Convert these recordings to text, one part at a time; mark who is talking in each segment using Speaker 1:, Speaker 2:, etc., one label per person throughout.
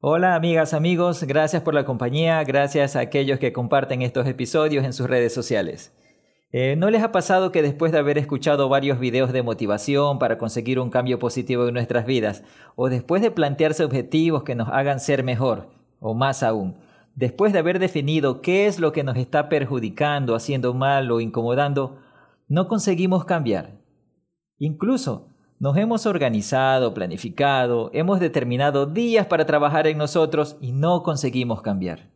Speaker 1: Hola amigas, amigos, gracias por la compañía, gracias a aquellos que comparten estos episodios en sus redes sociales. Eh, ¿No les ha pasado que después de haber escuchado varios videos de motivación para conseguir un cambio positivo en nuestras vidas, o después de plantearse objetivos que nos hagan ser mejor, o más aún, después de haber definido qué es lo que nos está perjudicando, haciendo mal o incomodando, no conseguimos cambiar? Incluso nos hemos organizado, planificado, hemos determinado días para trabajar en nosotros y no conseguimos cambiar.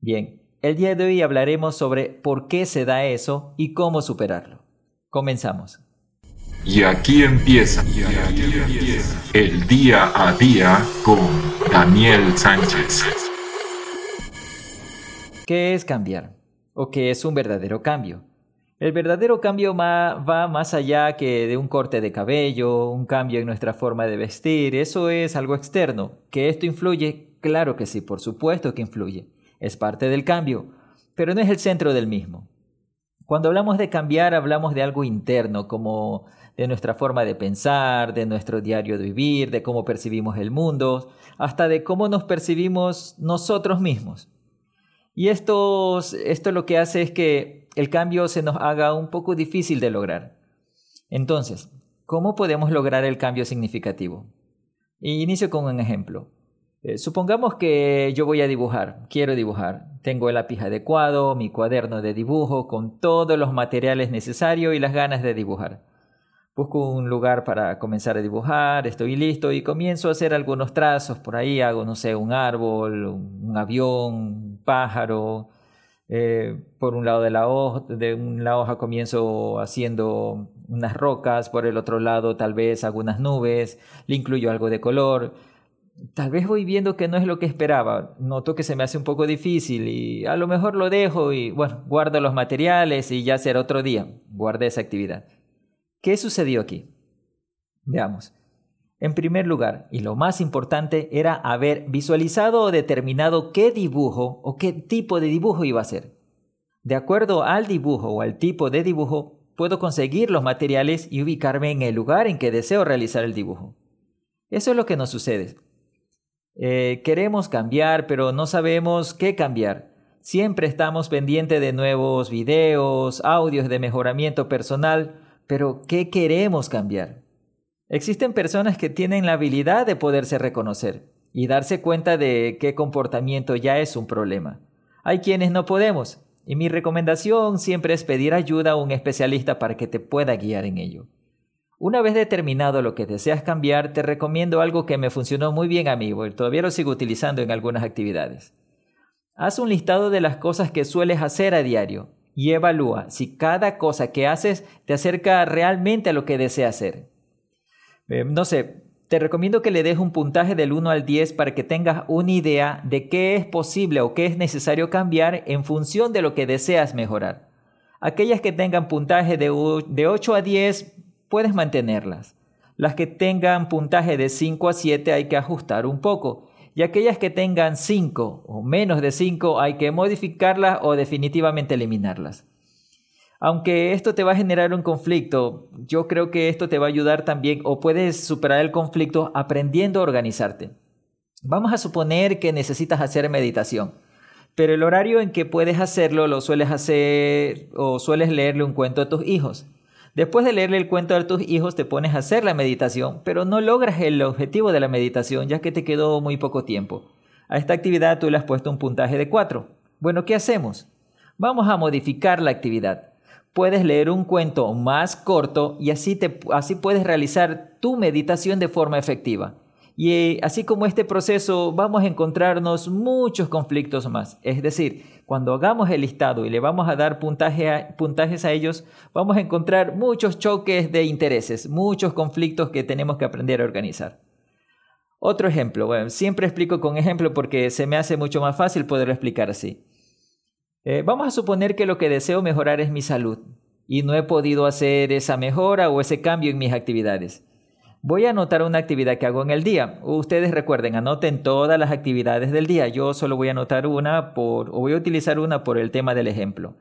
Speaker 1: Bien, el día de hoy hablaremos sobre por qué se da eso y cómo superarlo. Comenzamos.
Speaker 2: Y aquí empieza, el día a día con Daniel Sánchez.
Speaker 1: ¿Qué es cambiar? ¿O qué es un verdadero cambio? El verdadero cambio va más allá que de un corte de cabello, un cambio en nuestra forma de vestir, eso es algo externo. ¿Que esto influye? Claro que sí, por supuesto que influye. Es parte del cambio, pero no es el centro del mismo. Cuando hablamos de cambiar, hablamos de algo interno, como de nuestra forma de pensar, de nuestro diario de vivir, de cómo percibimos el mundo, hasta de cómo nos percibimos nosotros mismos. Y esto, esto lo que hace es que el cambio se nos haga un poco difícil de lograr. Entonces, ¿cómo podemos lograr el cambio significativo? Inicio con un ejemplo. Eh, supongamos que yo voy a dibujar, quiero dibujar. Tengo el lápiz adecuado, mi cuaderno de dibujo con todos los materiales necesarios y las ganas de dibujar. Busco un lugar para comenzar a dibujar, estoy listo y comienzo a hacer algunos trazos. Por ahí hago, no sé, un árbol, un avión, un pájaro, eh, por un lado de la hoja, hoja comienzo haciendo unas rocas, por el otro lado tal vez algunas nubes, le incluyo algo de color. Tal vez voy viendo que no es lo que esperaba, noto que se me hace un poco difícil y a lo mejor lo dejo y bueno, guardo los materiales y ya será otro día, guardé esa actividad. ¿Qué sucedió aquí? Veamos. En primer lugar, y lo más importante, era haber visualizado o determinado qué dibujo o qué tipo de dibujo iba a ser. De acuerdo al dibujo o al tipo de dibujo, puedo conseguir los materiales y ubicarme en el lugar en que deseo realizar el dibujo. Eso es lo que nos sucede. Eh, queremos cambiar, pero no sabemos qué cambiar. Siempre estamos pendientes de nuevos videos, audios de mejoramiento personal, pero ¿qué queremos cambiar? Existen personas que tienen la habilidad de poderse reconocer y darse cuenta de qué comportamiento ya es un problema. Hay quienes no podemos, y mi recomendación siempre es pedir ayuda a un especialista para que te pueda guiar en ello. Una vez determinado lo que deseas cambiar, te recomiendo algo que me funcionó muy bien a mí y todavía lo sigo utilizando en algunas actividades. Haz un listado de las cosas que sueles hacer a diario y evalúa si cada cosa que haces te acerca realmente a lo que deseas hacer. Eh, no sé, te recomiendo que le des un puntaje del 1 al 10 para que tengas una idea de qué es posible o qué es necesario cambiar en función de lo que deseas mejorar. Aquellas que tengan puntaje de, 8 a 10 puedes mantenerlas. Las que tengan puntaje de 5 a 7 hay que ajustar un poco. Y aquellas que tengan 5 o menos de 5 hay que modificarlas o definitivamente eliminarlas. Aunque esto te va a generar un conflicto, yo creo que esto te va a ayudar también o puedes superar el conflicto aprendiendo a organizarte. Vamos a suponer que necesitas hacer meditación, pero el horario en que puedes hacerlo lo sueles hacer o sueles leerle un cuento a tus hijos. Después de leerle el cuento a tus hijos te pones a hacer la meditación, pero no logras el objetivo de la meditación ya que te quedó muy poco tiempo. A esta actividad tú le has puesto un puntaje de 4. Bueno, ¿qué hacemos? Vamos a modificar la actividad puedes leer un cuento más corto y así, te, así puedes realizar tu meditación de forma efectiva. Y eh, así como este proceso vamos a encontrarnos muchos conflictos más. Es decir, cuando hagamos el listado y le vamos a dar puntaje puntajes a ellos, vamos a encontrar muchos choques de intereses, muchos conflictos que tenemos que aprender a organizar. Otro ejemplo, bueno, siempre explico con ejemplo porque se me hace mucho más fácil poderlo explicar así. Eh, vamos a suponer que lo que deseo mejorar es mi salud y no he podido hacer esa mejora o ese cambio en mis actividades. Voy a anotar una actividad que hago en el día. Ustedes recuerden, anoten todas las actividades del día. Yo solo voy a anotar una por, o voy a utilizar una por el tema del ejemplo.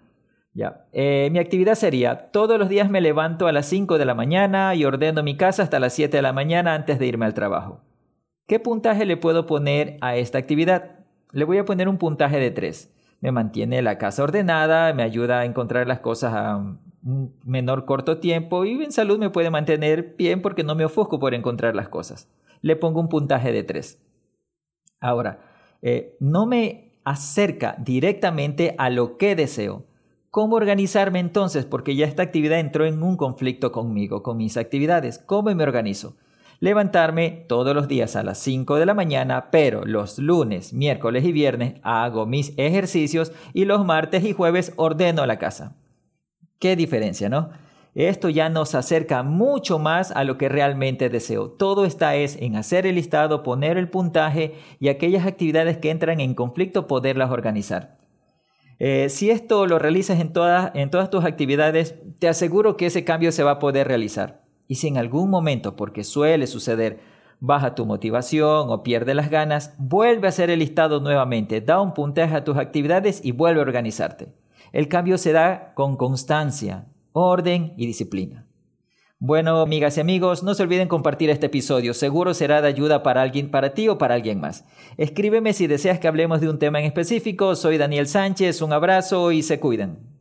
Speaker 1: Ya. Eh, mi actividad sería, todos los días me levanto a las 5 de la mañana y ordeno mi casa hasta las 7 de la mañana antes de irme al trabajo. ¿Qué puntaje le puedo poner a esta actividad? Le voy a poner un puntaje de 3. Me mantiene la casa ordenada, me ayuda a encontrar las cosas a menor corto tiempo y en salud me puede mantener bien porque no me ofusco por encontrar las cosas. Le pongo un puntaje de 3. Ahora, eh, no me acerca directamente a lo que deseo. ¿Cómo organizarme entonces? Porque ya esta actividad entró en un conflicto conmigo, con mis actividades. ¿Cómo me organizo? levantarme todos los días a las 5 de la mañana, pero los lunes, miércoles y viernes hago mis ejercicios y los martes y jueves ordeno la casa. Qué diferencia, ¿no? Esto ya nos acerca mucho más a lo que realmente deseo. Todo está es en hacer el listado, poner el puntaje y aquellas actividades que entran en conflicto poderlas organizar. Eh, si esto lo realizas en todas, en todas tus actividades, te aseguro que ese cambio se va a poder realizar. Y si en algún momento, porque suele suceder, baja tu motivación o pierde las ganas, vuelve a hacer el listado nuevamente, da un puntaje a tus actividades y vuelve a organizarte. El cambio se da con constancia, orden y disciplina. Bueno, amigas y amigos, no se olviden compartir este episodio, seguro será de ayuda para alguien, para ti o para alguien más. Escríbeme si deseas que hablemos de un tema en específico, soy Daniel Sánchez, un abrazo y se cuidan.